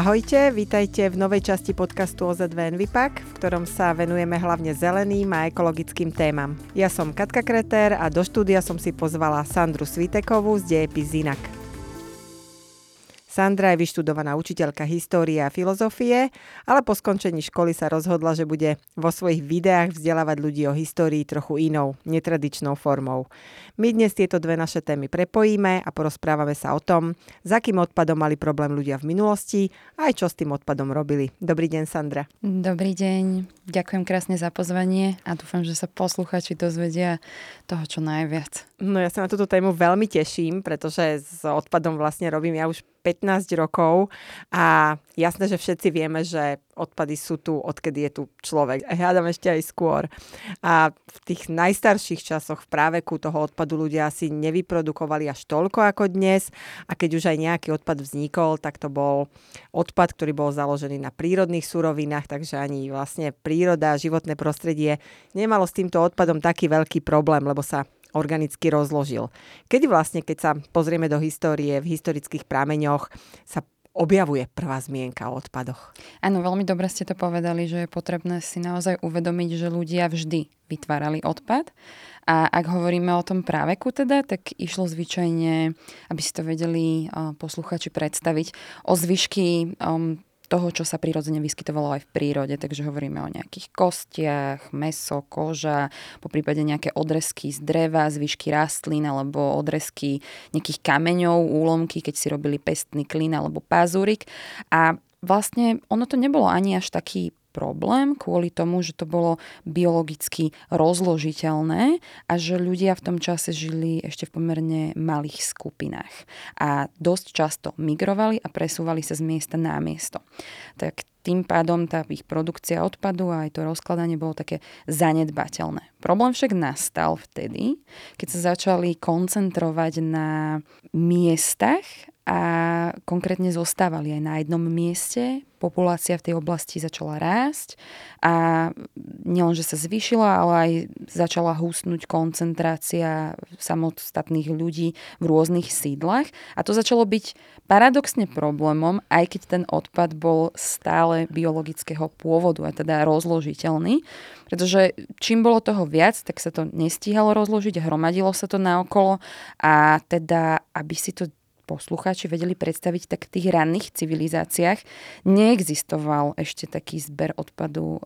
Ahojte, vítajte v novej časti podcastu OZV Envipak, v ktorom sa venujeme hlavne zeleným a ekologickým témam. Ja som Katka Kreter a do štúdia som si pozvala Sandru Svitekovú z Dejepy Zinak. Sandra je vyštudovaná učiteľka histórie a filozofie, ale po skončení školy sa rozhodla, že bude vo svojich videách vzdelávať ľudí o histórii trochu inou, netradičnou formou. My dnes tieto dve naše témy prepojíme a porozprávame sa o tom, s akým odpadom mali problém ľudia v minulosti a aj čo s tým odpadom robili. Dobrý deň, Sandra. Dobrý deň, ďakujem krásne za pozvanie a dúfam, že sa posluchači dozvedia toho, čo najviac. No ja sa na túto tému veľmi teším, pretože s odpadom vlastne robím ja už 15 rokov a jasné, že všetci vieme, že odpady sú tu, odkedy je tu človek. Hádam ešte aj skôr. A v tých najstarších časoch v práveku toho odpadu ľudia asi nevyprodukovali až toľko ako dnes a keď už aj nejaký odpad vznikol, tak to bol odpad, ktorý bol založený na prírodných surovinách, takže ani vlastne príroda, životné prostredie nemalo s týmto odpadom taký veľký problém, lebo sa organicky rozložil. Kedy vlastne, keď sa pozrieme do histórie, v historických prámeňoch sa objavuje prvá zmienka o odpadoch. Áno, veľmi dobre ste to povedali, že je potrebné si naozaj uvedomiť, že ľudia vždy vytvárali odpad. A ak hovoríme o tom práveku teda, tak išlo zvyčajne, aby si to vedeli uh, posluchači predstaviť, o zvyšky um, toho, čo sa prirodzene vyskytovalo aj v prírode. Takže hovoríme o nejakých kostiach, meso, koža, po prípade nejaké odresky z dreva, zvyšky rastlín alebo odresky nejakých kameňov, úlomky, keď si robili pestný klin alebo pazúrik. A vlastne ono to nebolo ani až taký problém kvôli tomu, že to bolo biologicky rozložiteľné a že ľudia v tom čase žili ešte v pomerne malých skupinách. A dosť často migrovali a presúvali sa z miesta na miesto. Tak tým pádom tá ich produkcia odpadu a aj to rozkladanie bolo také zanedbateľné. Problém však nastal vtedy, keď sa začali koncentrovať na miestach a konkrétne zostávali aj na jednom mieste. Populácia v tej oblasti začala rásť a nielenže sa zvýšila, ale aj začala húsnuť koncentrácia samostatných ľudí v rôznych sídlach. A to začalo byť paradoxne problémom, aj keď ten odpad bol stále biologického pôvodu a teda rozložiteľný. Pretože čím bolo toho viac, tak sa to nestíhalo rozložiť, hromadilo sa to naokolo a teda, aby si to poslucháči vedeli predstaviť, tak v tých ranných civilizáciách neexistoval ešte taký zber odpadu,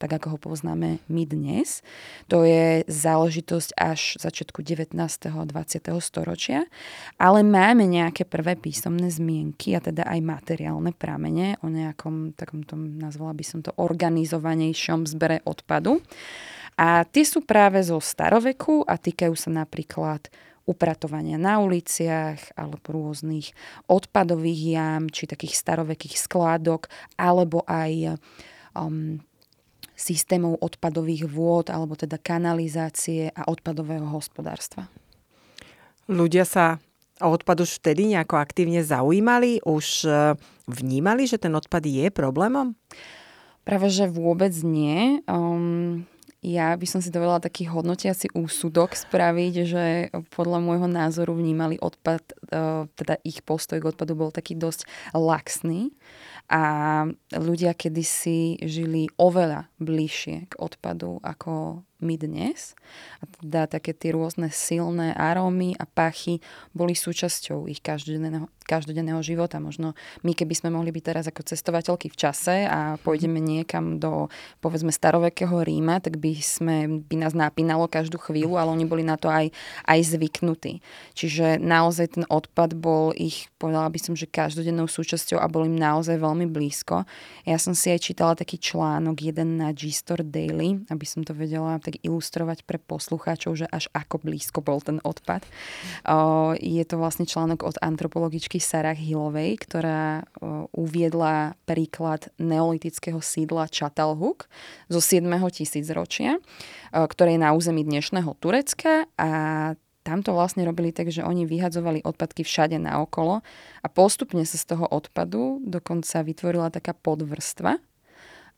tak ako ho poznáme my dnes. To je záležitosť až začiatku 19. a 20. storočia, ale máme nejaké prvé písomné zmienky a teda aj materiálne pramene o nejakom takom tom, nazvala by som to, organizovanejšom zbere odpadu. A tie sú práve zo staroveku a týkajú sa napríklad upratovania na uliciach alebo rôznych odpadových jam či takých starovekých skládok alebo aj um, systémov odpadových vôd alebo teda kanalizácie a odpadového hospodárstva. Ľudia sa o odpad už vtedy nejako aktívne zaujímali? Už e, vnímali, že ten odpad je problémom? Práve, že vôbec nie. Um, ja by som si dovolila taký hodnotiaci úsudok spraviť, že podľa môjho názoru vnímali odpad, e, teda ich postoj k odpadu bol taký dosť laxný a ľudia kedysi žili oveľa bližšie k odpadu ako my dnes. A teda také tie rôzne silné arómy a pachy boli súčasťou ich každodenného, každodenného života. Možno my, keby sme mohli byť teraz ako cestovateľky v čase a pôjdeme niekam do, povedzme, starovekého Ríma, tak by, sme, by nás napínalo každú chvíľu, ale oni boli na to aj, aj zvyknutí. Čiže naozaj ten odpad bol ich, povedala by som, že každodennou súčasťou a bol im naozaj veľmi blízko. Ja som si aj čítala taký článok, jeden na G-Store Daily, aby som to vedela ilustrovať pre poslucháčov, že až ako blízko bol ten odpad. Je to vlastne článok od antropologičky Sarah Hillovej, ktorá uviedla príklad neolitického sídla Chatalhuk zo 7. tisícročia, ktoré je na území dnešného Turecka a tam to vlastne robili tak, že oni vyhadzovali odpadky všade naokolo a postupne sa z toho odpadu dokonca vytvorila taká podvrstva,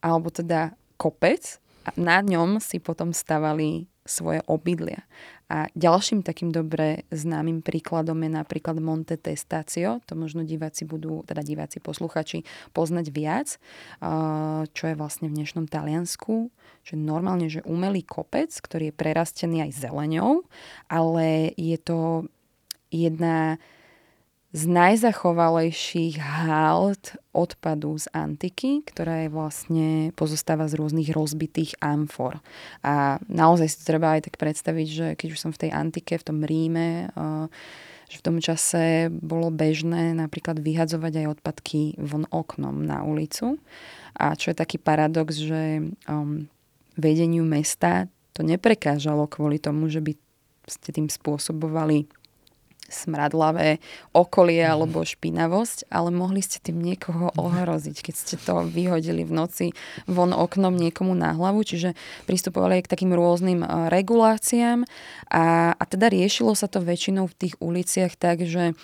alebo teda kopec, na ňom si potom stavali svoje obydlia. A ďalším takým dobre známym príkladom je napríklad Monte Testaccio. To možno diváci budú, teda diváci, posluchači poznať viac, čo je vlastne v dnešnom Taliansku. Že normálne, že umelý kopec, ktorý je prerastený aj zeleňou, ale je to jedna z najzachovalejších halt odpadu z antiky, ktorá je vlastne pozostáva z rôznych rozbitých amfor. A naozaj si to treba aj tak predstaviť, že keď už som v tej antike, v tom Ríme, že v tom čase bolo bežné napríklad vyhadzovať aj odpadky von oknom na ulicu. A čo je taký paradox, že um, vedeniu mesta to neprekážalo kvôli tomu, že by ste tým spôsobovali smradlavé okolie mhm. alebo špinavosť, ale mohli ste tým niekoho mhm. ohroziť, keď ste to vyhodili v noci von oknom niekomu na hlavu, čiže pristupovali aj k takým rôznym e, reguláciám a, a teda riešilo sa to väčšinou v tých uliciach tak, že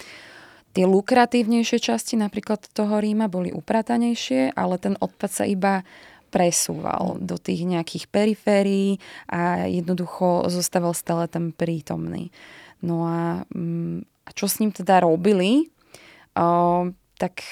tie lukratívnejšie časti napríklad toho Ríma boli upratanejšie, ale ten odpad sa iba presúval do tých nejakých periférií a jednoducho zostával stále tam prítomný. No a, mm, a čo s ním teda robili, uh, tak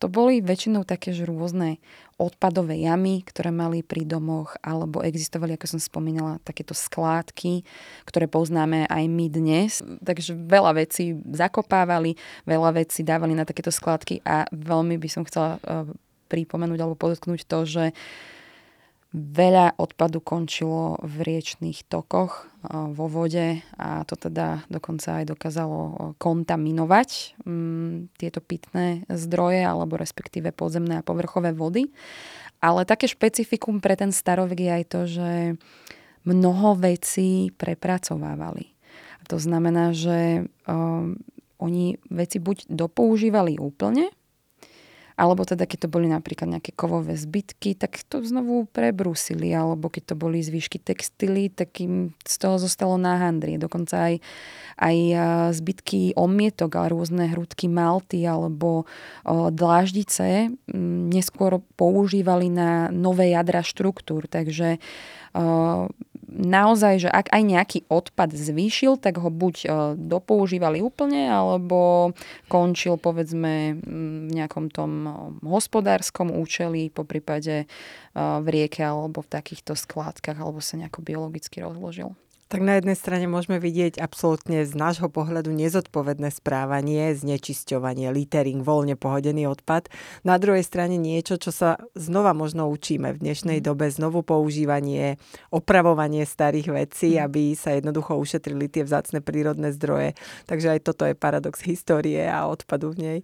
to boli väčšinou také, rôzne odpadové jamy, ktoré mali pri domoch, alebo existovali, ako som spomínala, takéto skládky, ktoré poznáme aj my dnes. Takže veľa vecí zakopávali, veľa vecí dávali na takéto skládky a veľmi by som chcela uh, pripomenúť alebo podotknúť to, že Veľa odpadu končilo v riečných tokoch, vo vode a to teda dokonca aj dokázalo kontaminovať mm, tieto pitné zdroje alebo respektíve podzemné a povrchové vody. Ale také špecifikum pre ten starovek je aj to, že mnoho vecí prepracovávali. A to znamená, že um, oni veci buď dopoužívali úplne, alebo teda keď to boli napríklad nejaké kovové zbytky, tak to znovu prebrúsili, alebo keď to boli zvyšky textily, tak im z toho zostalo na handrie. Dokonca aj, aj zbytky omietok, ale rôzne hrudky malty alebo dláždice neskôr používali na nové jadra štruktúr. Takže naozaj, že ak aj nejaký odpad zvýšil, tak ho buď e, dopoužívali úplne, alebo končil povedzme v nejakom tom e, hospodárskom účeli, po prípade e, v rieke alebo v takýchto skládkach, alebo sa nejako biologicky rozložil. Tak na jednej strane môžeme vidieť absolútne z nášho pohľadu nezodpovedné správanie, znečisťovanie, litering, voľne pohodený odpad. Na druhej strane niečo, čo sa znova možno učíme v dnešnej mm. dobe, znovu používanie, opravovanie starých vecí, mm. aby sa jednoducho ušetrili tie vzácne prírodné zdroje. Takže aj toto je paradox histórie a odpadu v nej.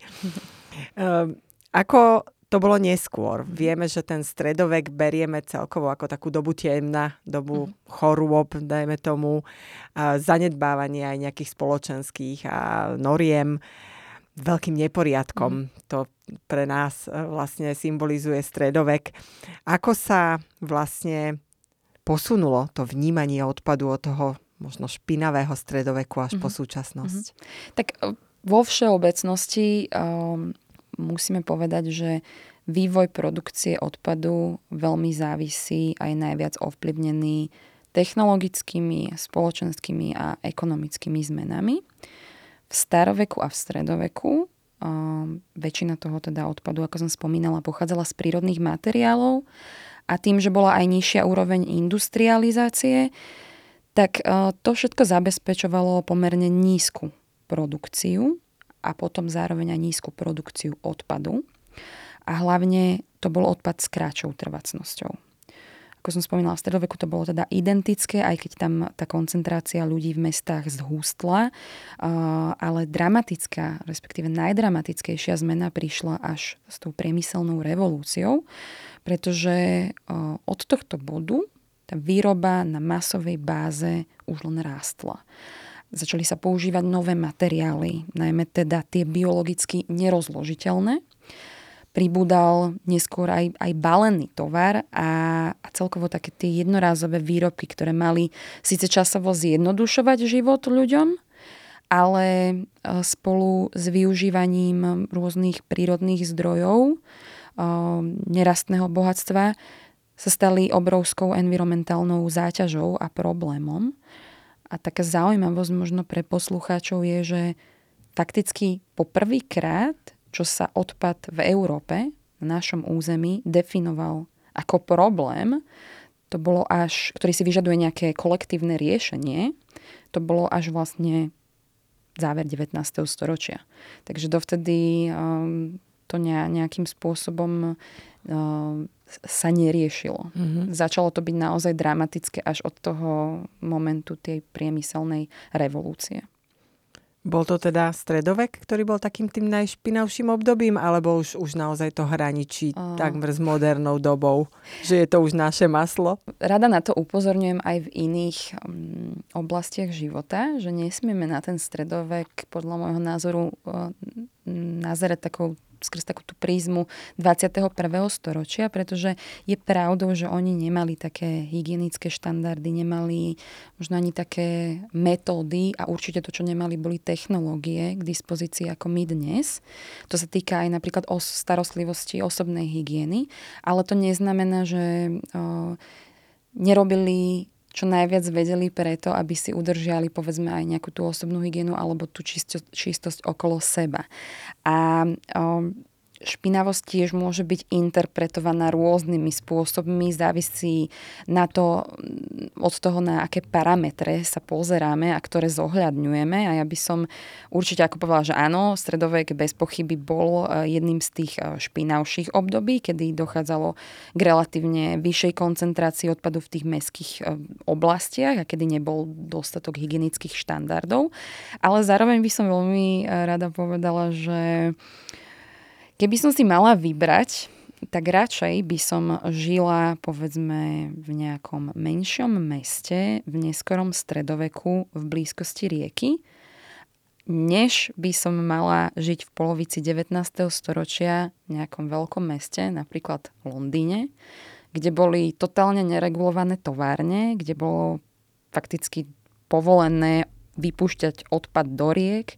um, ako to bolo neskôr. Vieme, že ten stredovek berieme celkovo ako takú dobu temna, dobu mm. chorôb, dajme tomu, zanedbávania aj nejakých spoločenských a noriem veľkým neporiadkom. Mm. To pre nás e, vlastne symbolizuje stredovek. Ako sa vlastne posunulo to vnímanie odpadu od toho možno špinavého stredoveku až mm. po súčasnosť? Mm. Tak e, vo všeobecnosti um, musíme povedať, že vývoj produkcie odpadu veľmi závisí aj najviac ovplyvnený technologickými, spoločenskými a ekonomickými zmenami. V staroveku a v stredoveku um, väčšina toho teda odpadu, ako som spomínala, pochádzala z prírodných materiálov a tým, že bola aj nižšia úroveň industrializácie, tak uh, to všetko zabezpečovalo pomerne nízku produkciu a potom zároveň aj nízku produkciu odpadu. A hlavne to bol odpad s kráčou trvacnosťou. Ako som spomínala, v stredoveku to bolo teda identické, aj keď tam tá koncentrácia ľudí v mestách zhústla, ale dramatická, respektíve najdramatickejšia zmena prišla až s tou priemyselnou revolúciou, pretože od tohto bodu tá výroba na masovej báze už len rástla. Začali sa používať nové materiály, najmä teda tie biologicky nerozložiteľné. Pribúdal neskôr aj, aj balený tovar a, a celkovo také tie jednorázové výrobky, ktoré mali síce časovo zjednodušovať život ľuďom, ale e, spolu s využívaním rôznych prírodných zdrojov, e, nerastného bohatstva, sa stali obrovskou environmentálnou záťažou a problémom. A taká zaujímavosť možno pre poslucháčov je, že fakticky poprvýkrát, čo sa odpad v Európe, na našom území, definoval ako problém, to bolo až, ktorý si vyžaduje nejaké kolektívne riešenie, to bolo až vlastne záver 19. storočia. Takže dovtedy um, to nejakým spôsobom uh, sa neriešilo. Mm-hmm. Začalo to byť naozaj dramatické až od toho momentu tej priemyselnej revolúcie. Bol to teda stredovek, ktorý bol takým tým najšpinavším obdobím, alebo už, už naozaj to hraničí uh. takmer s modernou dobou, že je to už naše maslo? Rada na to upozorňujem aj v iných um, oblastiach života, že nesmieme na ten stredovek podľa môjho názoru uh, nazerať takou skrz takú tú prízmu 21. storočia, pretože je pravdou, že oni nemali také hygienické štandardy, nemali možno ani také metódy a určite to, čo nemali, boli technológie k dispozícii ako my dnes. To sa týka aj napríklad o starostlivosti osobnej hygieny, ale to neznamená, že o, nerobili čo najviac vedeli preto, aby si udržiali povedzme aj nejakú tú osobnú hygienu alebo tú čistosť, čistosť okolo seba. A um, špinavosť tiež môže byť interpretovaná rôznymi spôsobmi, závisí na to, od toho, na aké parametre sa pozeráme a ktoré zohľadňujeme. A ja by som určite ako povedala, že áno, stredovek bez pochyby bol e, jedným z tých e, špinavších období, kedy dochádzalo k relatívne vyššej koncentrácii odpadu v tých mestských e, oblastiach a kedy nebol dostatok hygienických štandardov. Ale zároveň by som veľmi rada povedala, že Keby som si mala vybrať, tak radšej by som žila povedzme v nejakom menšom meste v neskorom stredoveku v blízkosti rieky, než by som mala žiť v polovici 19. storočia v nejakom veľkom meste, napríklad v Londýne, kde boli totálne neregulované továrne, kde bolo fakticky povolené vypúšťať odpad do riek,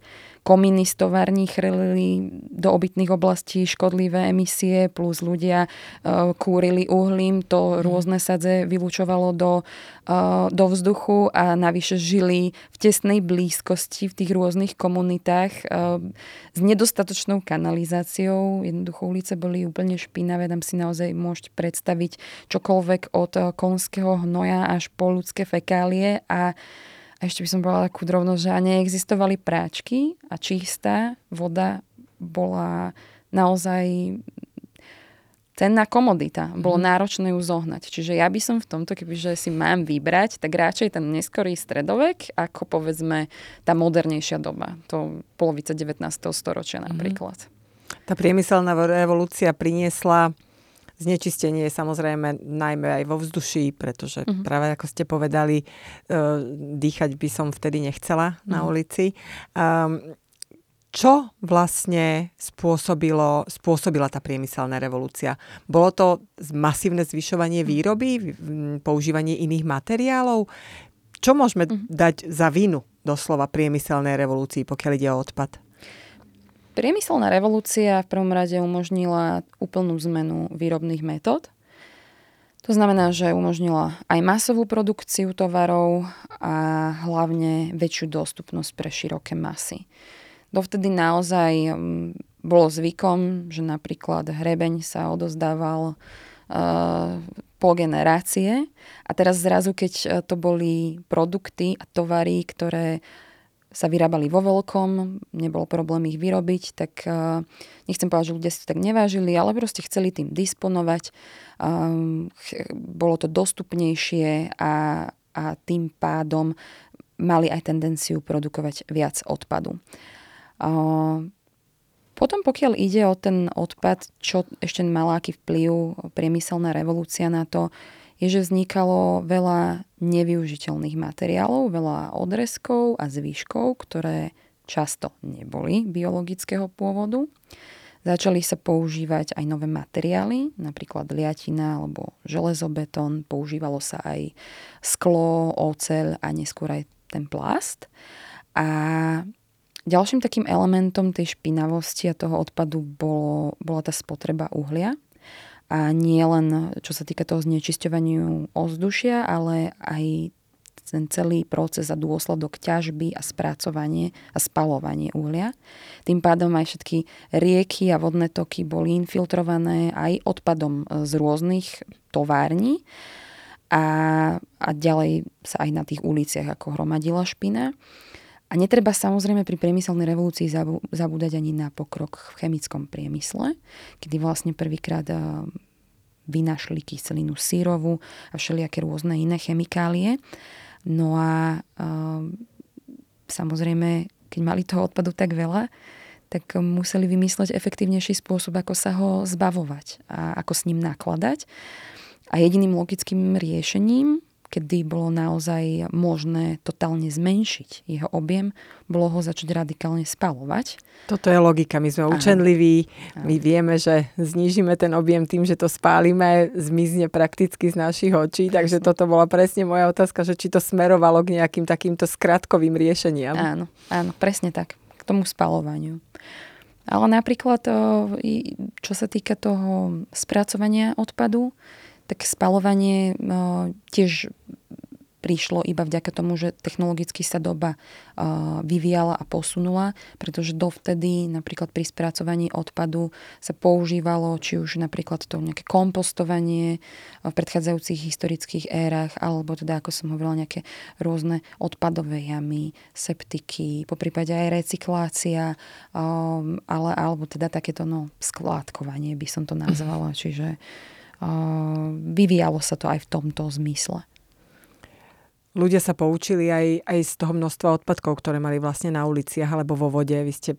kominy z tovární chrlili do obytných oblastí škodlivé emisie, plus ľudia uh, kúrili uhlím, to mhm. rôzne sadze vylúčovalo do, uh, do vzduchu a navyše žili v tesnej blízkosti v tých rôznych komunitách uh, s nedostatočnou kanalizáciou. Jednoducho ulice boli úplne špinavé, tam si naozaj môžete predstaviť čokoľvek od konského hnoja až po ľudské fekálie a a ešte by som povedala takú drobnosť, že neexistovali práčky a čistá voda bola naozaj cenná komodita. Bolo mm. náročné ju zohnať. Čiže ja by som v tomto, kebyže si mám vybrať, tak radšej ten neskorý stredovek, ako povedzme tá modernejšia doba. To polovica 19. storočia mhm. napríklad. Mm. Tá priemyselná revolúcia priniesla Znečistenie je samozrejme najmä aj vo vzduší, pretože uh-huh. práve ako ste povedali, uh, dýchať by som vtedy nechcela uh-huh. na mhm. ulici. Um, čo vlastne spôsobilo, spôsobila tá priemyselná revolúcia? Bolo to masívne zvyšovanie mhm. výroby, používanie iných materiálov? Čo môžeme uh-huh. dať za vinu doslova priemyselnej revolúcii, pokiaľ ide o odpad? Priemyselná revolúcia v prvom rade umožnila úplnú zmenu výrobných metód. To znamená, že umožnila aj masovú produkciu tovarov a hlavne väčšiu dostupnosť pre široké masy. Dovtedy naozaj mm, bolo zvykom, že napríklad hrebeň sa odozdával uh, po generácie a teraz zrazu, keď e, to boli produkty a tovary, ktoré sa vyrábali vo veľkom, nebolo problém ich vyrobiť, tak uh, nechcem povedať, že ľudia si to tak nevážili, ale proste chceli tým disponovať. Um, bolo to dostupnejšie a, a tým pádom mali aj tendenciu produkovať viac odpadu. Uh, potom pokiaľ ide o ten odpad, čo ešte mala aký vplyv priemyselná revolúcia na to, je, že vznikalo veľa nevyužiteľných materiálov, veľa odrezkov a zvyškov, ktoré často neboli biologického pôvodu. Začali sa používať aj nové materiály, napríklad liatina alebo železobetón, používalo sa aj sklo, oceľ a neskôr aj ten plast. A ďalším takým elementom tej špinavosti a toho odpadu bolo, bola tá spotreba uhlia a nie len čo sa týka toho znečisťovaniu ovzdušia, ale aj ten celý proces a dôsledok ťažby a spracovanie a spalovanie uhlia. Tým pádom aj všetky rieky a vodné toky boli infiltrované aj odpadom z rôznych tovární a, a ďalej sa aj na tých uliciach ako hromadila špina. A netreba samozrejme pri priemyselnej revolúcii zabúdať ani na pokrok v chemickom priemysle, kedy vlastne prvýkrát vynašli kyselinu sírovú a všelijaké rôzne iné chemikálie. No a samozrejme, keď mali toho odpadu tak veľa, tak museli vymysleť efektívnejší spôsob, ako sa ho zbavovať a ako s ním nakladať. A jediným logickým riešením kedy bolo naozaj možné totálne zmenšiť jeho objem, bolo ho začať radikálne spalovať. Toto je logika, my sme učenliví, my vieme, že znížime ten objem tým, že to spálime, zmizne prakticky z našich očí, takže toto bola presne moja otázka, že či to smerovalo k nejakým takýmto skratkovým riešeniam. Áno, áno, presne tak, k tomu spalovaniu. Ale napríklad, čo sa týka toho spracovania odpadu, tak spalovanie uh, tiež prišlo iba vďaka tomu, že technologicky sa doba uh, vyvíjala a posunula, pretože dovtedy napríklad pri spracovaní odpadu sa používalo či už napríklad to nejaké kompostovanie v predchádzajúcich historických érach, alebo teda, ako som hovorila, nejaké rôzne odpadové jamy, septiky, po prípade aj recyklácia, ale, alebo teda takéto no, skládkovanie by som to nazvala, čiže vyvíjalo sa to aj v tomto zmysle. Ľudia sa poučili aj, aj z toho množstva odpadkov, ktoré mali vlastne na uliciach alebo vo vode. Vy ste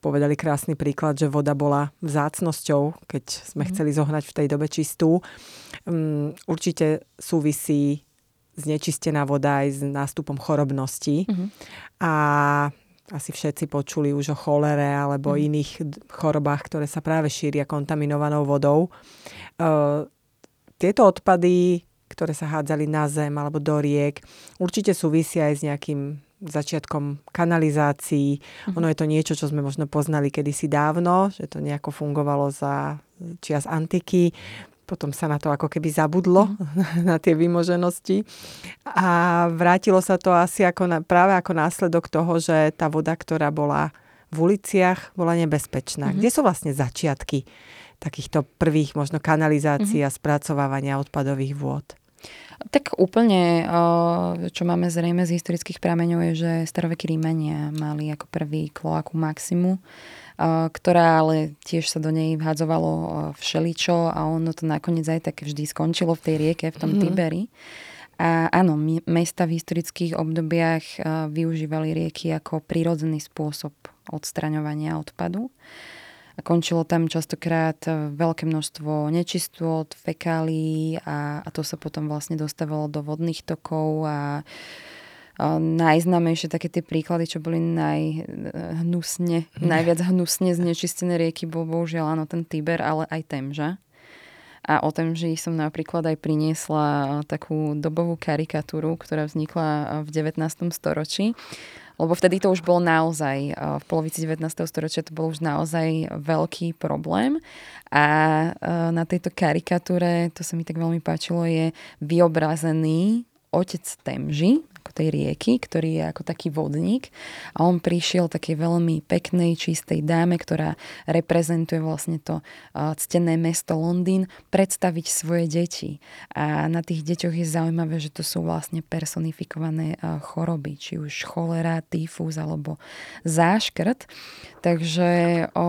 povedali krásny príklad, že voda bola vzácnosťou, keď sme mm. chceli zohnať v tej dobe čistú. Um, určite súvisí znečistená voda aj s nástupom chorobnosti. Mm-hmm. A asi všetci počuli už o cholere alebo mm. iných chorobách, ktoré sa práve šíria kontaminovanou vodou. Uh, tieto odpady, ktoré sa hádzali na zem alebo do riek, určite súvisia aj s nejakým začiatkom kanalizácií. Mm. Ono je to niečo, čo sme možno poznali kedysi dávno, že to nejako fungovalo za čias antiky potom sa na to ako keby zabudlo, mm. na tie vymoženosti. A vrátilo sa to asi ako na, práve ako následok toho, že tá voda, ktorá bola v uliciach, bola nebezpečná. Mm. Kde sú vlastne začiatky takýchto prvých možno kanalizácií mm. a spracovávania odpadových vôd? Tak úplne, čo máme zrejme z historických prameňov, je, že staroveky Rímania mali ako prvý kloaku Maximu ktorá ale tiež sa do nej vhadzovalo všeličo a ono to nakoniec aj tak vždy skončilo v tej rieke, v tom mm. Tiberi. A áno, mesta v historických obdobiach využívali rieky ako prírodzený spôsob odstraňovania odpadu. A končilo tam častokrát veľké množstvo nečistôt, fekálií a, a to sa potom vlastne dostávalo do vodných tokov a najznámejšie také tie príklady, čo boli najhnusne, najviac hnusne znečistené rieky, bol bohužiaľ áno ten Tiber, ale aj Temža. A o Temži som napríklad aj priniesla takú dobovú karikatúru, ktorá vznikla v 19. storočí. Lebo vtedy to už bolo naozaj, v polovici 19. storočia to bol už naozaj veľký problém. A na tejto karikatúre, to sa mi tak veľmi páčilo, je vyobrazený otec Temži, ako tej rieky, ktorý je ako taký vodník a on prišiel takej veľmi peknej, čistej dáme, ktorá reprezentuje vlastne to ctené mesto Londýn, predstaviť svoje deti. A na tých deťoch je zaujímavé, že to sú vlastne personifikované choroby, či už cholera, tyfus alebo záškrt. Takže o,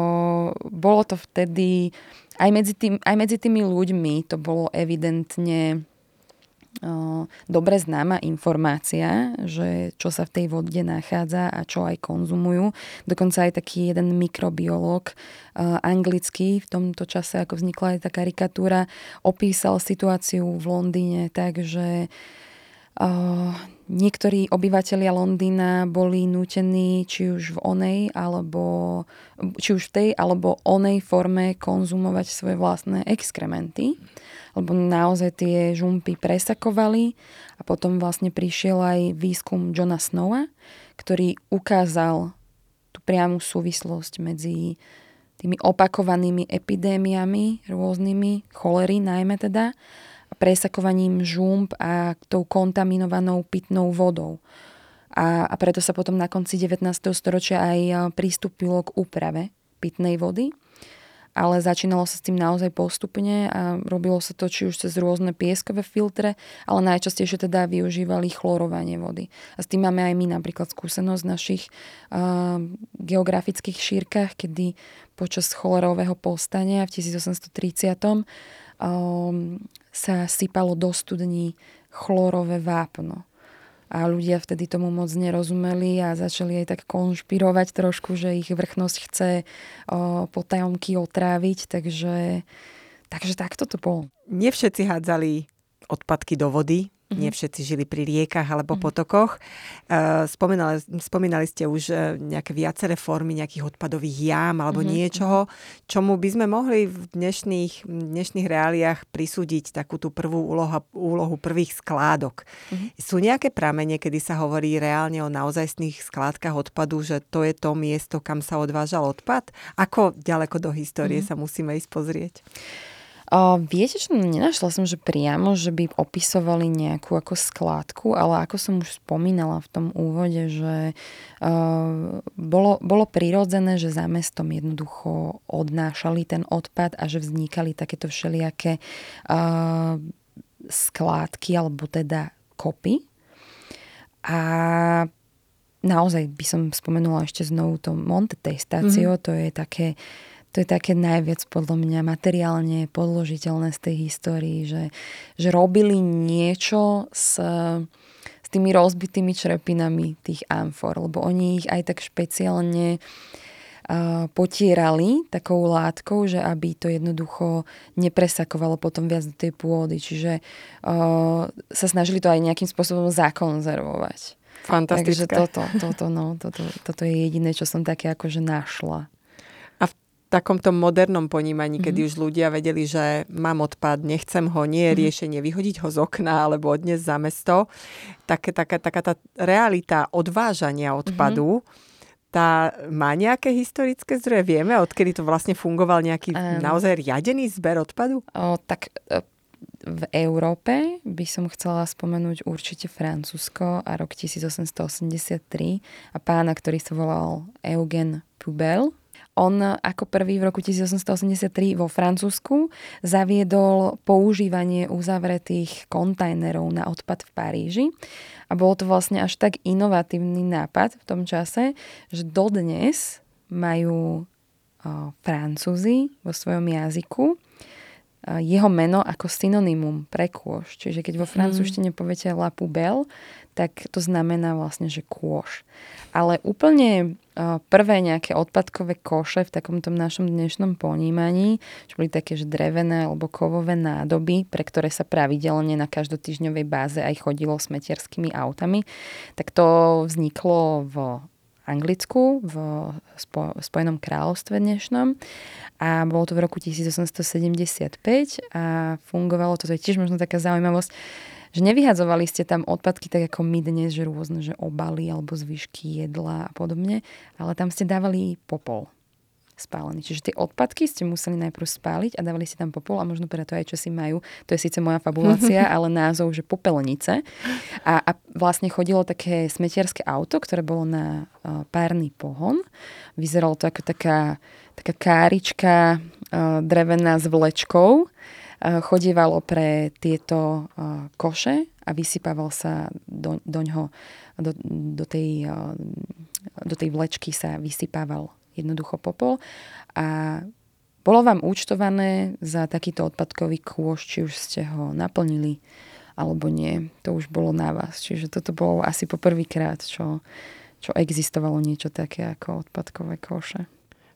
bolo to vtedy aj medzi, tým, aj medzi tými ľuďmi to bolo evidentne dobre známa informácia, že čo sa v tej vode nachádza a čo aj konzumujú. Dokonca aj taký jeden mikrobiológ anglický v tomto čase, ako vznikla aj tá karikatúra, opísal situáciu v Londýne tak, že niektorí obyvateľia Londýna boli nútení či už v onej alebo či už v tej alebo onej forme konzumovať svoje vlastné exkrementy lebo naozaj tie žumpy presakovali a potom vlastne prišiel aj výskum Johna Snowa, ktorý ukázal tú priamu súvislosť medzi tými opakovanými epidémiami rôznymi, cholery najmä teda, presakovaním žump a tou kontaminovanou pitnou vodou. A, a preto sa potom na konci 19. storočia aj pristúpilo k úprave pitnej vody ale začínalo sa s tým naozaj postupne a robilo sa to či už cez rôzne pieskové filtre, ale najčastejšie teda využívali chlorovanie vody. A s tým máme aj my napríklad skúsenosť v našich uh, geografických šírkach, kedy počas cholerového povstania v 1830 um, sa sypalo do studní chlorové vápno a ľudia vtedy tomu moc nerozumeli a začali aj tak konšpirovať trošku, že ich vrchnosť chce potajomky otráviť, takže, takže takto to bolo. Nie všetci hádzali odpadky do vody, Mm-hmm. Nie všetci žili pri riekach alebo mm-hmm. potokoch. Uh, spomínali, spomínali ste už uh, nejaké viaceré formy nejakých odpadových jám alebo mm-hmm. niečoho, čomu by sme mohli v dnešných, dnešných reáliách prisúdiť takú tú prvú úlohu, úlohu prvých skládok. Mm-hmm. Sú nejaké pramene, kedy sa hovorí reálne o naozajstných skládkach odpadu, že to je to miesto, kam sa odvážal odpad? Ako ďaleko do histórie mm-hmm. sa musíme ísť pozrieť? O, viete čo, nenašla som, že priamo, že by opisovali nejakú ako skládku, ale ako som už spomínala v tom úvode, že uh, bolo, bolo prirodzené, že za mestom jednoducho odnášali ten odpad a že vznikali takéto všelijaké uh, skládky alebo teda kopy. A naozaj by som spomenula ešte znovu to Monte Testácio, mm-hmm. to je také to je také najviac podľa mňa materiálne podložiteľné z tej histórii, že, že robili niečo s, s tými rozbitými črepinami tých amfor, lebo oni ich aj tak špeciálne uh, potierali takou látkou, že aby to jednoducho nepresakovalo potom viac do tej pôdy. Čiže uh, sa snažili to aj nejakým spôsobom zakonzervovať. Fantastické. Takže toto, toto, no, toto, toto je jediné, čo som také akože našla takomto modernom ponímaní, mm-hmm. kedy už ľudia vedeli, že mám odpad, nechcem ho, nie je mm-hmm. riešenie vyhodiť ho z okna alebo odniesť za mesto. Také, taká, taká tá realita odvážania odpadu, mm-hmm. tá má nejaké historické zdroje? Vieme, odkedy to vlastne fungoval nejaký um, naozaj riadený zber odpadu? O, tak e, v Európe by som chcela spomenúť určite Francúzsko a rok 1883 a pána, ktorý sa volal Eugen Pubel, on ako prvý v roku 1883 vo Francúzsku zaviedol používanie uzavretých kontajnerov na odpad v Paríži. A bolo to vlastne až tak inovatívny nápad v tom čase, že dodnes majú Francúzi vo svojom jazyku jeho meno ako synonymum pre kôš. Čiže keď vo mm. francúzštine poviete la poubelle, tak to znamená vlastne, že kôš. Ale úplne prvé nejaké odpadkové koše v takomto našom dnešnom ponímaní, čo boli také, že drevené alebo kovové nádoby, pre ktoré sa pravidelne na každotýždňovej báze aj chodilo smetierskými autami, tak to vzniklo v Anglicku, v Spojenom kráľovstve dnešnom. A bolo to v roku 1875 a fungovalo to je tiež možno taká zaujímavosť, že nevyhadzovali ste tam odpadky tak ako my dnes, že rôzne, že obaly alebo zvyšky jedla a podobne, ale tam ste dávali popol spálený. Čiže tie odpadky ste museli najprv spáliť a dávali si tam popol a možno preto aj čo si majú. To je síce moja fabulácia, ale názov, že popelnice. A, a vlastne chodilo také smetiarské auto, ktoré bolo na uh, párny pohon. Vyzeralo to ako taká, taká kárička uh, drevená s vlečkou. Uh, chodívalo pre tieto uh, koše a vysypával sa do, do ňoho, do, do, tej, uh, do tej vlečky sa vysypával jednoducho popol a bolo vám účtované za takýto odpadkový kôš, či už ste ho naplnili alebo nie. To už bolo na vás. Čiže toto bolo asi poprvýkrát, čo, čo existovalo niečo také ako odpadkové koše.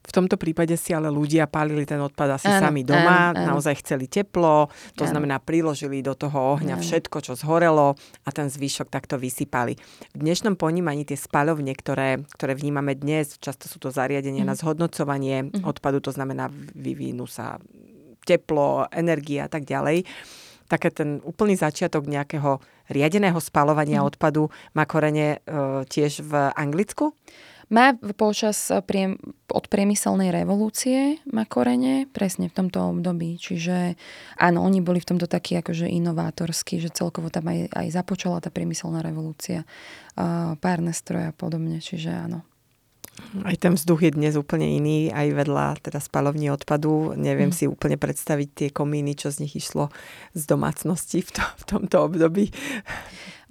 V tomto prípade si ale ľudia pálili ten odpad asi áno, sami doma, áno, áno. naozaj chceli teplo, to áno. znamená priložili do toho ohňa áno. všetko, čo zhorelo a ten zvyšok takto vysypali. V dnešnom ponímaní tie spalovne, ktoré, ktoré vnímame dnes, často sú to zariadenia mm. na zhodnocovanie mm. odpadu, to znamená vyvinú sa teplo, energia a tak ďalej také ten úplný začiatok nejakého riadeného spalovania mm. odpadu má korene e, tiež v Anglicku? Má počas priem, od priemyselnej revolúcie má korene presne v tomto období. Čiže áno, oni boli v tomto takí akože inovátorskí, že celkovo tam aj, aj započala tá priemyselná revolúcia, uh, párne stroje a podobne. Čiže áno. Aj ten vzduch je dnes úplne iný, aj vedľa teda spalovní odpadu. Neviem mm. si úplne predstaviť tie komíny, čo z nich išlo z domácnosti v, to, v tomto období.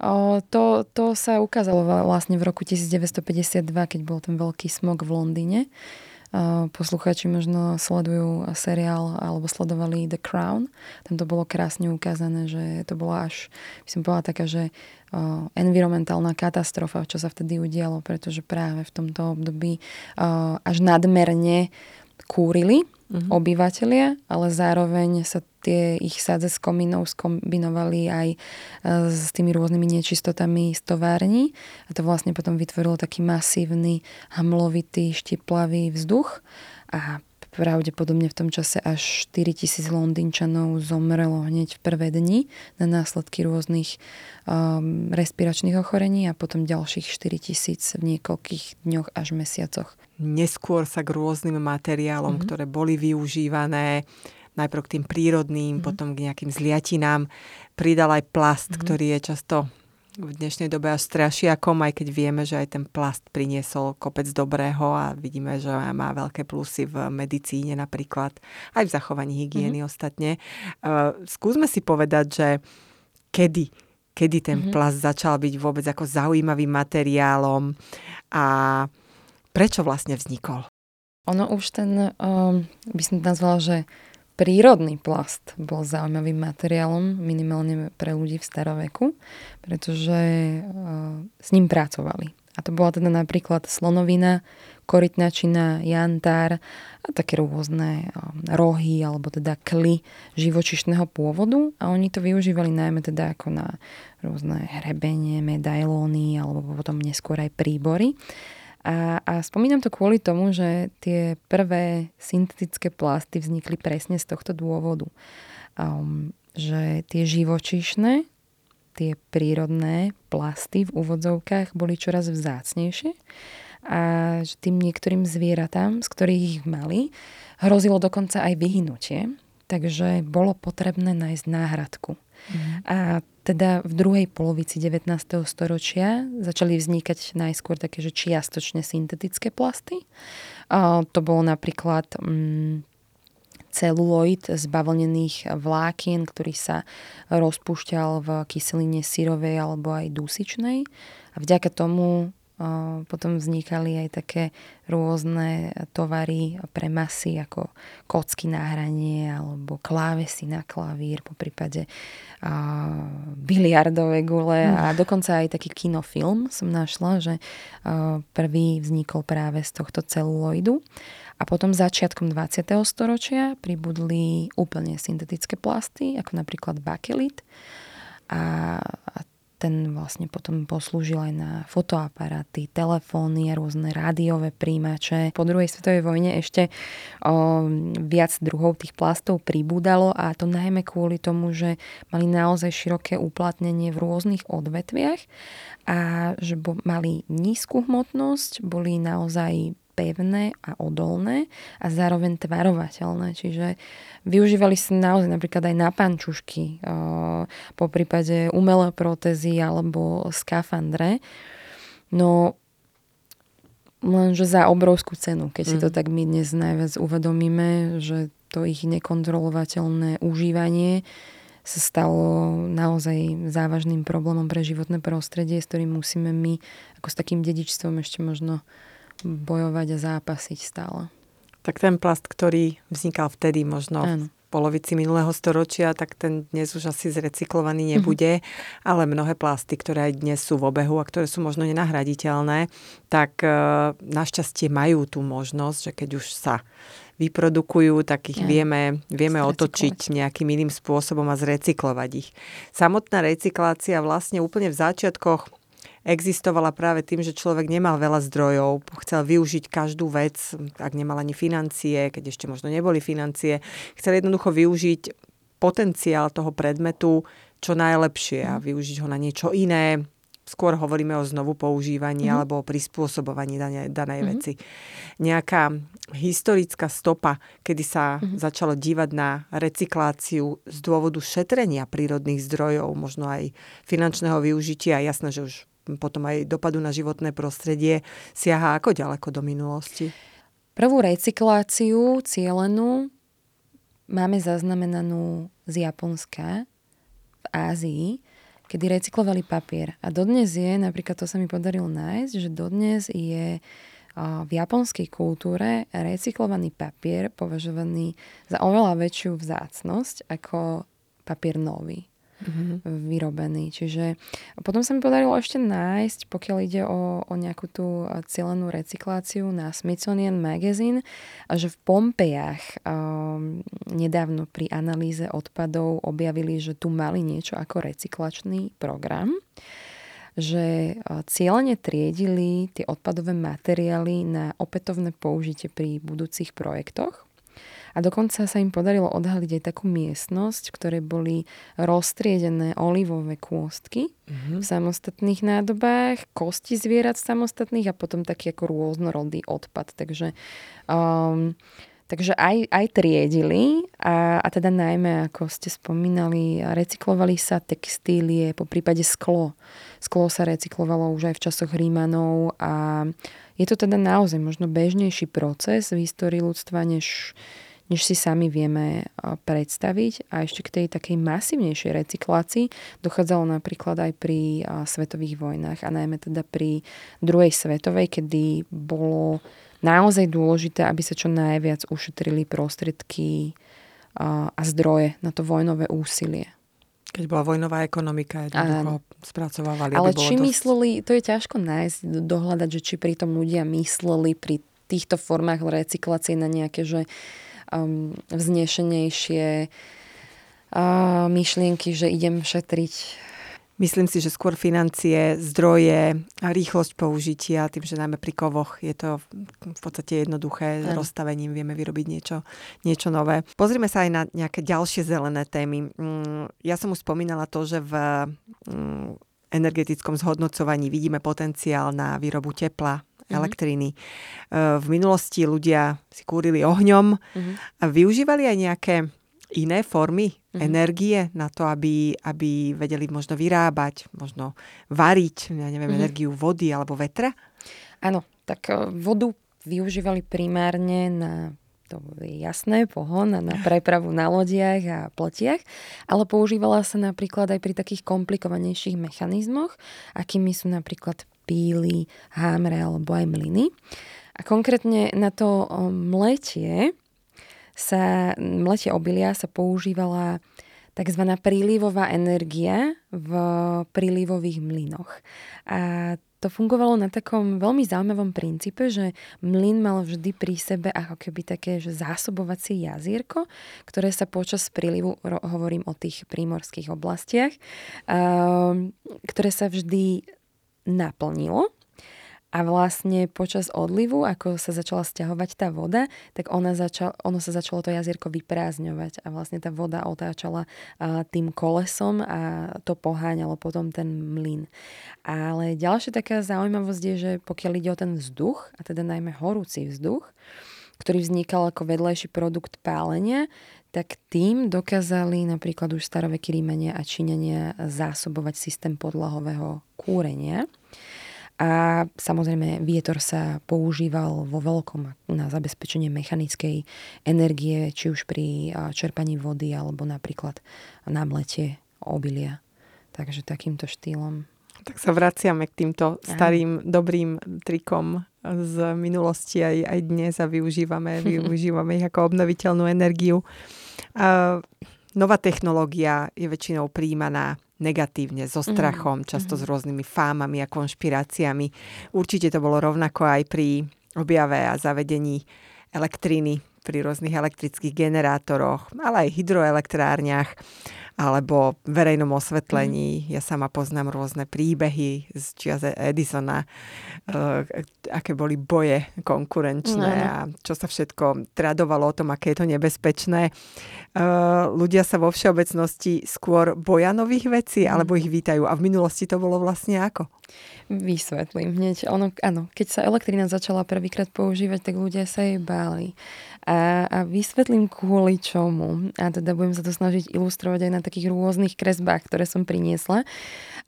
O, to, to sa ukázalo vlastne v roku 1952, keď bol ten veľký smog v Londýne. Poslucháči možno sledujú seriál alebo sledovali The Crown. Tam to bolo krásne ukázané, že to bola až, by som povedala taká, že environmentálna katastrofa, čo sa vtedy udialo, pretože práve v tomto období až nadmerne kúrili uh-huh. obyvateľia, ale zároveň sa tie ich sádze s komínou skombinovali aj e, s tými rôznymi nečistotami z tovární a to vlastne potom vytvorilo taký masívny, hamlovitý, štiplavý vzduch a pravdepodobne v tom čase až 4 tisíc Londýnčanov zomrelo hneď v prvé dni na následky rôznych um, respiračných ochorení a potom ďalších 4 tisíc v niekoľkých dňoch až mesiacoch. Neskôr sa k rôznym materiálom, mm-hmm. ktoré boli využívané, najprv k tým prírodným, mm-hmm. potom k nejakým zliatinám, pridal aj plast, mm-hmm. ktorý je často v dnešnej dobe až strašiakom, aj keď vieme, že aj ten plast priniesol kopec dobrého a vidíme, že má veľké plusy v medicíne napríklad, aj v zachovaní hygieny mm-hmm. ostatne. Uh, skúsme si povedať, že kedy, kedy ten mm-hmm. plast začal byť vôbec ako zaujímavým materiálom a prečo vlastne vznikol? Ono už ten, um, by som nazvala, že prírodný plast bol zaujímavým materiálom, minimálne pre ľudí v staroveku, pretože uh, s ním pracovali. A to bola teda napríklad slonovina, korytnačina, jantár a také rôzne um, rohy alebo teda kly živočišného pôvodu a oni to využívali najmä teda ako na rôzne hrebenie, medailóny alebo potom neskôr aj príbory. A, a spomínam to kvôli tomu, že tie prvé syntetické plasty vznikli presne z tohto dôvodu. Um, že tie živočíšne, tie prírodné plasty v úvodzovkách boli čoraz vzácnejšie a že tým niektorým zvieratám, z ktorých ich mali, hrozilo dokonca aj vyhnutie, takže bolo potrebné nájsť náhradku. Mm. A teda v druhej polovici 19. storočia začali vznikať najskôr také, že čiastočne syntetické plasty. A to bolo napríklad mm, celuloid z bavlnených vlákien, ktorý sa rozpúšťal v kyseline syrovej alebo aj dusičnej. A vďaka tomu potom vznikali aj také rôzne tovary pre masy ako kocky na hranie alebo klávesy na klavír, po prípade biliardové gule a mm. dokonca aj taký kinofilm som našla, že prvý vznikol práve z tohto celuloidu. A potom začiatkom 20. storočia pribudli úplne syntetické plasty, ako napríklad bakelit. A, a ten vlastne potom poslúžil aj na fotoaparáty, telefóny rôzne rádiové príjimače. Po druhej svetovej vojne ešte o, viac druhov tých plastov pribúdalo a to najmä kvôli tomu, že mali naozaj široké uplatnenie v rôznych odvetviach a že bo, mali nízku hmotnosť, boli naozaj pevné a odolné a zároveň tvarovateľné. Čiže využívali sa naozaj napríklad aj na pančušky, po prípade umelé protézy alebo skafandre. No lenže za obrovskú cenu, keď mm. si to mm. tak my dnes najviac uvedomíme, že to ich nekontrolovateľné užívanie sa stalo naozaj závažným problémom pre životné prostredie, s ktorým musíme my ako s takým dedičstvom ešte možno bojovať a zápasiť stále. Tak ten plast, ktorý vznikal vtedy možno Áno. v polovici minulého storočia, tak ten dnes už asi zrecyklovaný mhm. nebude, mm-hmm. ale mnohé plasty, ktoré aj dnes sú v obehu a ktoré sú možno nenahraditeľné, tak e, našťastie majú tú možnosť, že keď už sa vyprodukujú, tak ich ja. vieme, vieme otočiť nejakým iným spôsobom a zrecyklovať ich. Samotná recyklácia vlastne úplne v začiatkoch existovala práve tým, že človek nemal veľa zdrojov, chcel využiť každú vec, ak nemal ani financie, keď ešte možno neboli financie, chcel jednoducho využiť potenciál toho predmetu čo najlepšie a využiť ho na niečo iné, skôr hovoríme o znovu používaní mm-hmm. alebo o prispôsobovaní danej, danej mm-hmm. veci. Nejaká historická stopa, kedy sa mm-hmm. začalo dívať na recykláciu z dôvodu šetrenia prírodných zdrojov, možno aj finančného využitia. Jasné, že už potom aj dopadu na životné prostredie siaha ako ďaleko do minulosti. Prvú recykláciu cielenú máme zaznamenanú z Japonska v Ázii, kedy recyklovali papier. A dodnes je, napríklad to sa mi podarilo nájsť, že dodnes je v japonskej kultúre recyklovaný papier považovaný za oveľa väčšiu vzácnosť ako papier nový mm-hmm. vyrobený. Čiže potom sa mi podarilo ešte nájsť, pokiaľ ide o, o nejakú tú cieľenú recykláciu na Smithsonian Magazine, že v Pompejach um, nedávno pri analýze odpadov objavili, že tu mali niečo ako recyklačný program že cieľene triedili tie odpadové materiály na opätovné použitie pri budúcich projektoch a dokonca sa im podarilo odhaliť aj takú miestnosť, v ktorej boli roztriedené olivové kôstky mm-hmm. v samostatných nádobách, kosti zvierat samostatných a potom taký ako rôznorodý odpad. Takže um, Takže aj, aj triedili a, a teda najmä, ako ste spomínali, recyklovali sa textílie, po prípade sklo. Sklo sa recyklovalo už aj v časoch Rímanov a je to teda naozaj možno bežnejší proces v histórii ľudstva, než, než si sami vieme predstaviť. A ešte k tej takej masívnejšej recyklácii dochádzalo napríklad aj pri svetových vojnách a najmä teda pri druhej svetovej, kedy bolo naozaj dôležité, aby sa čo najviac ušetrili prostriedky a zdroje na to vojnové úsilie. Keď bola vojnová ekonomika, jednoducho spracovávali. Ale či dosť... mysleli, to je ťažko nájsť, dohľadať, že či pritom ľudia mysleli pri týchto formách recyklácie na nejaké, že um, vznešenejšie uh, myšlienky, že idem šetriť Myslím si, že skôr financie, zdroje rýchlosť použitia, tým, že najmä pri kovoch je to v podstate jednoduché, s rozstavením vieme vyrobiť niečo, niečo nové. Pozrime sa aj na nejaké ďalšie zelené témy. Mm, ja som už spomínala to, že v mm, energetickom zhodnocovaní vidíme potenciál na výrobu tepla, mm-hmm. elektriny. E, v minulosti ľudia si kúrili ohňom mm-hmm. a využívali aj nejaké iné formy mm-hmm. energie na to, aby, aby vedeli možno vyrábať, možno variť, ja neviem, mm-hmm. energiu vody alebo vetra? Áno, tak e, vodu využívali primárne na to je jasné, pohon na prepravu na lodiach a pletiach, ale používala sa napríklad aj pri takých komplikovanejších mechanizmoch, akými sú napríklad píly, hámre alebo aj mlyny. A konkrétne na to mletie sa, mletie obilia sa používala tzv. prílivová energia v prílivových mlynoch. A to fungovalo na takom veľmi zaujímavom princípe, že mlyn mal vždy pri sebe ako keby také že zásobovacie jazierko, ktoré sa počas prílivu, hovorím o tých prímorských oblastiach, ktoré sa vždy naplnilo a vlastne počas odlivu, ako sa začala stiahovať tá voda, tak ona začal, ono sa začalo to jazierko vyprázdňovať a vlastne tá voda otáčala tým kolesom a to poháňalo potom ten mlyn. Ale ďalšia taká zaujímavosť je, že pokiaľ ide o ten vzduch, a teda najmä horúci vzduch, ktorý vznikal ako vedlejší produkt pálenia, tak tým dokázali napríklad už starovekí Rímania a Číňania zásobovať systém podlahového kúrenia. A samozrejme vietor sa používal vo veľkom na zabezpečenie mechanickej energie, či už pri čerpaní vody alebo napríklad na mlete obilia. Takže takýmto štýlom. Tak sa vraciame k týmto starým Aha. dobrým trikom z minulosti aj, aj dnes a využívame, využívame ich ako obnoviteľnú energiu. Nová technológia je väčšinou príjmaná negatívne, so mhm. strachom, mm. často mm. s rôznymi fámami a konšpiráciami. Určite to bolo rovnako aj pri objave a zavedení elektriny pri rôznych elektrických generátoroch, ale aj hydroelektrárniach. Alebo verejnom osvetlení. Mm. Ja sama poznám rôzne príbehy z čiaze Edisona, uh, aké boli boje konkurenčné mm. a čo sa všetko tradovalo o tom, aké je to nebezpečné. Uh, ľudia sa vo všeobecnosti skôr boja nových vecí, alebo ich vítajú. A v minulosti to bolo vlastne ako? Vysvetlím hneď. Ono, áno, keď sa elektrina začala prvýkrát používať, tak ľudia sa jej báli. A, a vysvetlím kvôli čomu. A teda budem sa to snažiť ilustrovať aj na takých rôznych kresbách, ktoré som priniesla.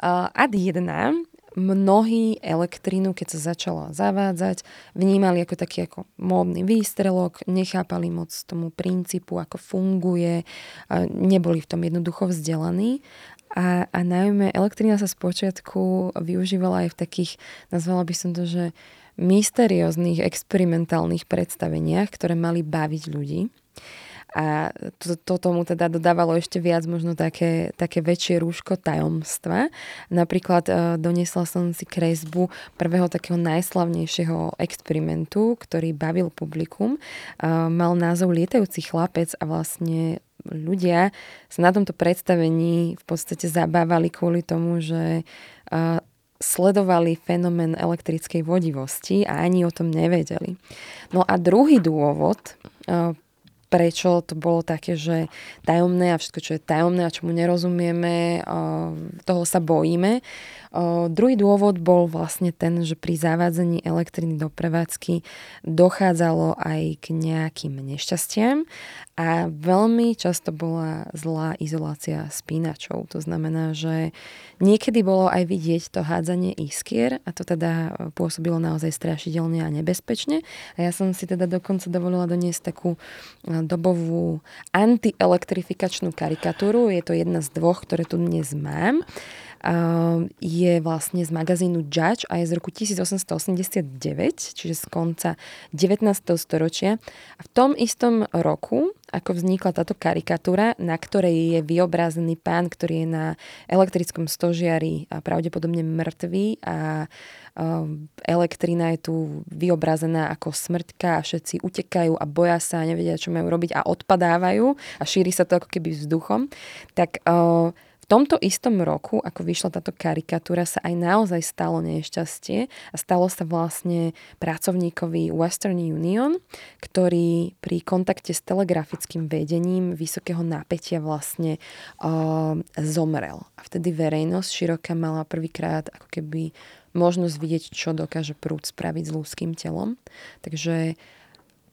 Uh, ad jedna, mnohí elektrínu, keď sa začala zavádzať, vnímali ako taký ako módny výstrelok, nechápali moc tomu princípu, ako funguje, neboli v tom jednoducho vzdelaní a, a najmä elektrina sa spočiatku využívala aj v takých, nazvala by som to, že mysterióznych experimentálnych predstaveniach, ktoré mali baviť ľudí. A to, to tomu teda dodávalo ešte viac možno také, také väčšie rúško tajomstva. Napríklad e, doniesla som si kresbu prvého takého najslavnejšieho experimentu, ktorý bavil publikum. E, mal názov Lietajúci chlapec a vlastne ľudia sa na tomto predstavení v podstate zabávali kvôli tomu, že sledovali fenomén elektrickej vodivosti a ani o tom nevedeli. No a druhý dôvod, prečo to bolo také, že tajomné a všetko, čo je tajomné a čomu nerozumieme, toho sa bojíme. Druhý dôvod bol vlastne ten, že pri zavádzaní elektriny do prevádzky dochádzalo aj k nejakým nešťastiam a veľmi často bola zlá izolácia spínačov. To znamená, že niekedy bolo aj vidieť to hádzanie iskier a to teda pôsobilo naozaj strašidelne a nebezpečne. A ja som si teda dokonca dovolila doniesť takú dobovú antielektrifikačnú karikatúru. Je to jedna z dvoch, ktoré tu dnes mám je vlastne z magazínu Judge a je z roku 1889, čiže z konca 19. storočia. A v tom istom roku, ako vznikla táto karikatúra, na ktorej je vyobrazený pán, ktorý je na elektrickom stožiari a pravdepodobne mŕtvý a elektrina je tu vyobrazená ako smrťka a všetci utekajú a boja sa a nevedia, čo majú robiť a odpadávajú a šíri sa to ako keby vzduchom, tak uh, tomto istom roku, ako vyšla táto karikatúra, sa aj naozaj stalo nešťastie a stalo sa vlastne pracovníkovi Western Union, ktorý pri kontakte s telegrafickým vedením vysokého napätia vlastne uh, zomrel. A vtedy verejnosť široká mala prvýkrát ako keby možnosť vidieť, čo dokáže prúd spraviť s ľudským telom. Takže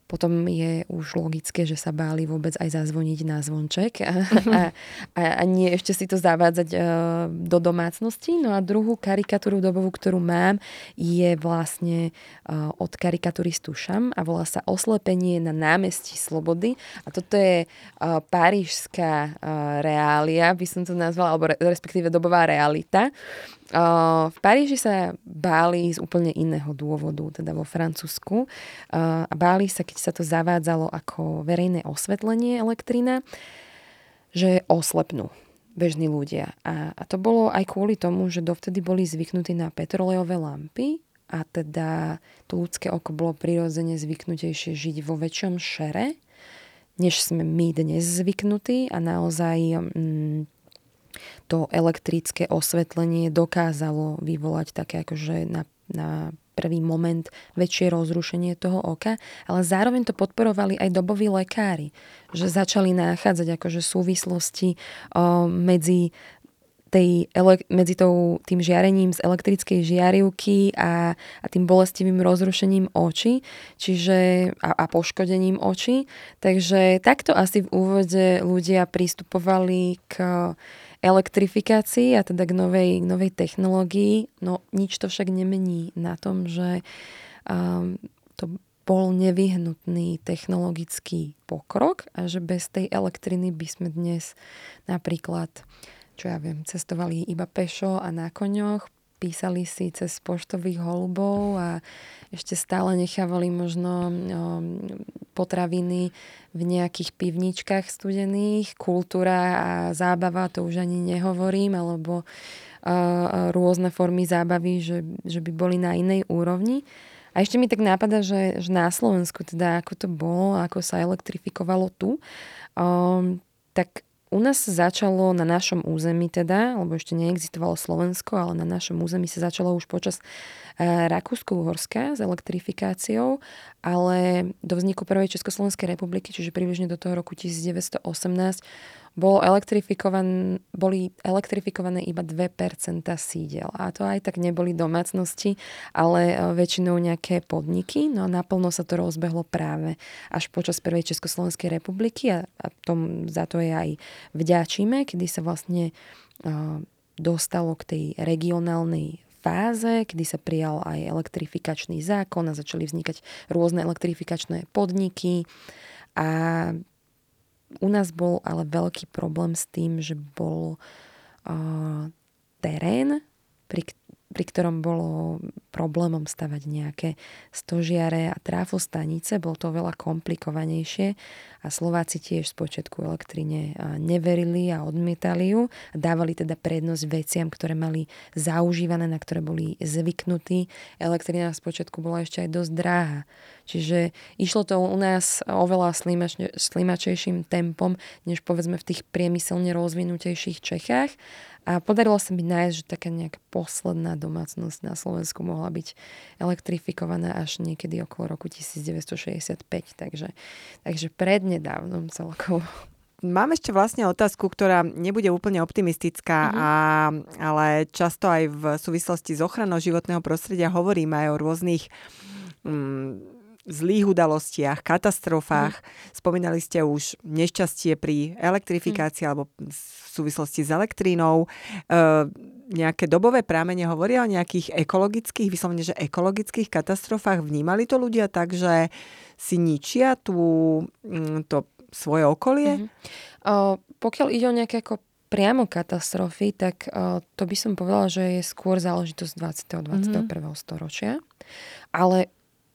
potom je už logické, že sa báli vôbec aj zazvoniť na zvonček a, a, a nie ešte si to zavádzať uh, do domácnosti. No a druhú karikatúru dobovú, ktorú mám, je vlastne uh, od karikaturistu Šam a volá sa Oslepenie na námestí Slobody. A toto je uh, parížská uh, reália, by som to nazvala, alebo re, respektíve dobová realita. V Paríži sa báli z úplne iného dôvodu, teda vo Francúzsku. A báli sa, keď sa to zavádzalo ako verejné osvetlenie elektrina, že oslepnú bežní ľudia. A, a to bolo aj kvôli tomu, že dovtedy boli zvyknutí na petrolejové lampy a teda to ľudské oko bolo prirodzene zvyknutejšie žiť vo väčšom šere, než sme my dnes zvyknutí a naozaj mm, to elektrické osvetlenie dokázalo vyvolať také akože na, na prvý moment väčšie rozrušenie toho oka, ale zároveň to podporovali aj doboví lekári, že začali nachádzať akože súvislosti o, medzi tej, medzi tou, tým žiarením z elektrickej žiarivky a, a tým bolestivým rozrušením očí čiže, a, a poškodením očí. Takže takto asi v úvode ľudia pristupovali k elektrifikácii a teda k novej, k novej technológii. No nič to však nemení na tom, že um, to bol nevyhnutný technologický pokrok a že bez tej elektriny by sme dnes napríklad, čo ja viem, cestovali iba pešo a na koňoch, písali si cez poštových holubov a ešte stále nechávali možno potraviny v nejakých pivničkách studených, kultúra a zábava, to už ani nehovorím, alebo rôzne formy zábavy, že, že by boli na inej úrovni. A ešte mi tak nápada, že, že na Slovensku, teda ako to bolo, ako sa elektrifikovalo tu, um, tak u nás začalo na našom území teda, lebo ešte neexistovalo Slovensko, ale na našom území sa začalo už počas uh, Rakúsko-Uhorska s elektrifikáciou, ale do vzniku prvej Československej republiky, čiže približne do toho roku 1918, bolo elektrifikovan, boli elektrifikované iba 2% sídel. A to aj tak neboli domácnosti, ale e, väčšinou nejaké podniky. No a naplno sa to rozbehlo práve až počas Prvej Československej republiky a, a tom, za to je aj vďačíme, kedy sa vlastne uh, dostalo k tej regionálnej fáze, kedy sa prijal aj elektrifikačný zákon a začali vznikať rôzne elektrifikačné podniky a u nás bol ale veľký problém s tým, že bol uh, terén, pri, pri ktorom bolo problémom stavať nejaké stožiare a tráfostanice. Bolo to veľa komplikovanejšie a Slováci tiež z počiatku elektrine neverili a odmietali ju. Dávali teda prednosť veciam, ktoré mali zaužívané, na ktoré boli zvyknutí. Elektrina z počiatku bola ešte aj dosť dráha. Čiže išlo to u nás oveľa slimačejším tempom, než povedzme v tých priemyselne rozvinutejších Čechách a podarilo sa mi nájsť, že taká nejaká posledná domácnosť na Slovensku mohla byť elektrifikovaná až niekedy okolo roku 1965. Takže, takže prednedávnom celkovo. Mám ešte vlastne otázku, ktorá nebude úplne optimistická, mm-hmm. a, ale často aj v súvislosti s ochranou životného prostredia hovoríme aj o rôznych mm, zlých udalostiach, katastrofách. Mm. Spomínali ste už nešťastie pri elektrifikácii mm. alebo v súvislosti s elektrínou. E, nejaké dobové prámene hovoria o nejakých ekologických, vyslovene, že ekologických katastrofách. Vnímali to ľudia tak, že si ničia tú, mm, to svoje okolie? Mm-hmm. O, pokiaľ ide o nejaké ako priamo katastrofy, tak o, to by som povedala, že je skôr záležitosť 20. 21. Mm-hmm. storočia. Ale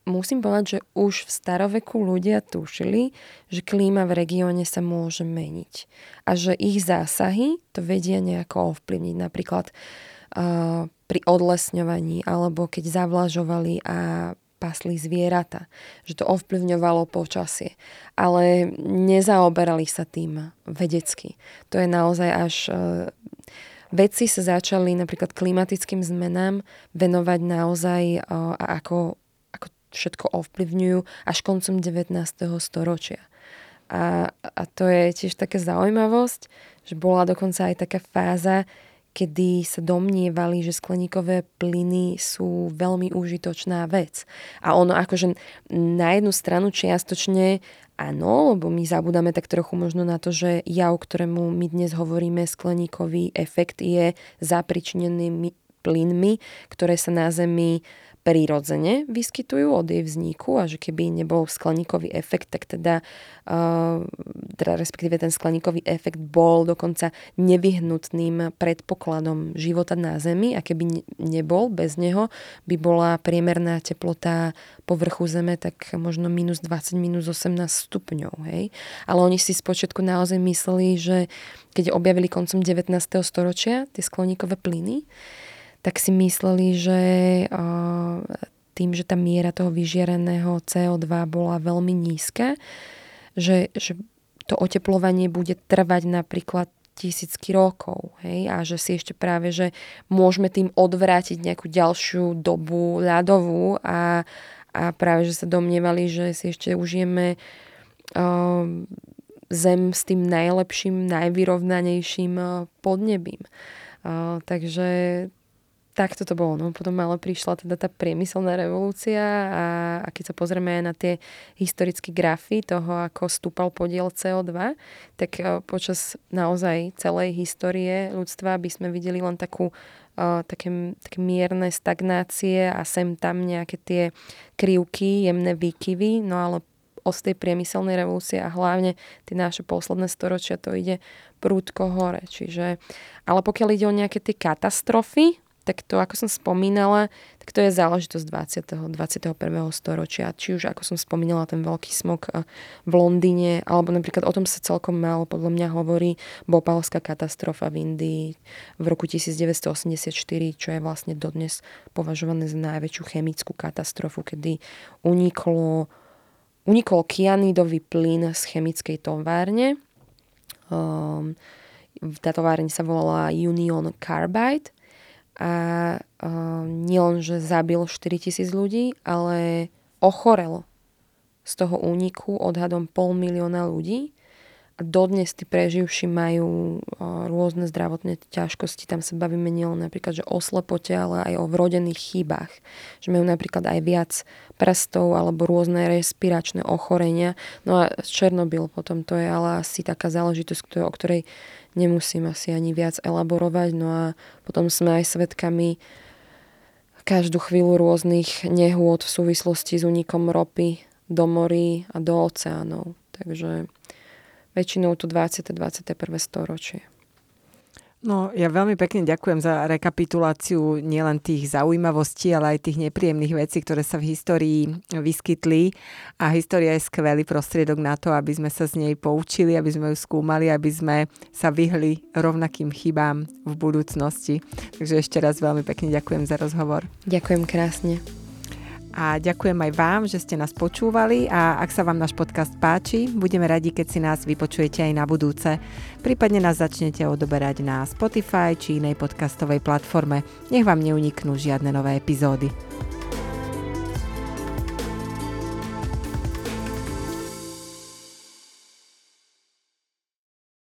musím povedať, že už v staroveku ľudia tušili, že klíma v regióne sa môže meniť a že ich zásahy to vedia nejako ovplyvniť. Napríklad uh, pri odlesňovaní alebo keď zavlažovali a pasli zvieratá, že to ovplyvňovalo počasie. Ale nezaoberali sa tým vedecky. To je naozaj až... Uh, vedci sa začali napríklad klimatickým zmenám venovať naozaj uh, ako všetko ovplyvňujú až koncom 19. storočia. A, a to je tiež taká zaujímavosť, že bola dokonca aj taká fáza, kedy sa domnievali, že skleníkové plyny sú veľmi užitočná vec. A ono akože na jednu stranu čiastočne áno, lebo my zabudáme tak trochu možno na to, že ja, o ktorému my dnes hovoríme, skleníkový efekt je zapričinený plynmi, ktoré sa na Zemi prirodzene vyskytujú od jej vzniku a že keby nebol skleníkový efekt, tak teda, uh, teda respektíve ten skleníkový efekt bol dokonca nevyhnutným predpokladom života na Zemi a keby nebol bez neho, by bola priemerná teplota povrchu Zeme tak možno minus 20, minus 18 stupňov. Hej? Ale oni si spočiatku naozaj mysleli, že keď objavili koncom 19. storočia tie skleníkové plyny, tak si mysleli, že tým, že tá miera toho vyžiareného CO2 bola veľmi nízka, že, že to oteplovanie bude trvať napríklad tisícky rokov. Hej? A že si ešte práve, že môžeme tým odvrátiť nejakú ďalšiu dobu ľadovú a, a práve, že sa domnievali, že si ešte užijeme uh, zem s tým najlepším, najvyrovnanejším podnebím. Uh, takže takto to bolo. No. Potom ale prišla teda tá priemyselná revolúcia a, a keď sa pozrieme aj na tie historické grafy toho, ako stúpal podiel CO2, tak uh, počas naozaj celej histórie ľudstva by sme videli len takú uh, také, také mierne stagnácie a sem tam nejaké tie krivky, jemné výkyvy, no ale od tej priemyselnej revolúcie a hlavne tie naše posledné storočia to ide prúdko hore. Čiže, ale pokiaľ ide o nejaké tie katastrofy, tak to, ako som spomínala, tak to je záležitosť 20. 21. storočia. Či už, ako som spomínala, ten veľký smog eh, v Londýne, alebo napríklad o tom sa celkom málo podľa mňa hovorí Bopalská katastrofa v Indii v roku 1984, čo je vlastne dodnes považované za najväčšiu chemickú katastrofu, kedy uniklo, unikol kianidový plyn z chemickej továrne Um, tá továrň sa volala Union Carbide a um, nielen, že zabil 4000 ľudí, ale ochorelo z toho úniku odhadom pol milióna ľudí a dodnes tí preživší majú rôzne zdravotné ťažkosti. Tam sa bavíme nielen napríklad že o slepote, ale aj o vrodených chybách. Že majú napríklad aj viac prstov alebo rôzne respiračné ochorenia. No a Černobyl potom to je ale asi taká záležitosť, o ktorej nemusím asi ani viac elaborovať. No a potom sme aj svetkami každú chvíľu rôznych nehôd v súvislosti s únikom ropy do morí a do oceánov. Takže väčšinou to 20. 21. storočie. No, ja veľmi pekne ďakujem za rekapituláciu nielen tých zaujímavostí, ale aj tých nepríjemných vecí, ktoré sa v histórii vyskytli. A história je skvelý prostriedok na to, aby sme sa z nej poučili, aby sme ju skúmali, aby sme sa vyhli rovnakým chybám v budúcnosti. Takže ešte raz veľmi pekne ďakujem za rozhovor. Ďakujem krásne a ďakujem aj vám, že ste nás počúvali a ak sa vám náš podcast páči, budeme radi, keď si nás vypočujete aj na budúce. Prípadne nás začnete odoberať na Spotify či inej podcastovej platforme. Nech vám neuniknú žiadne nové epizódy.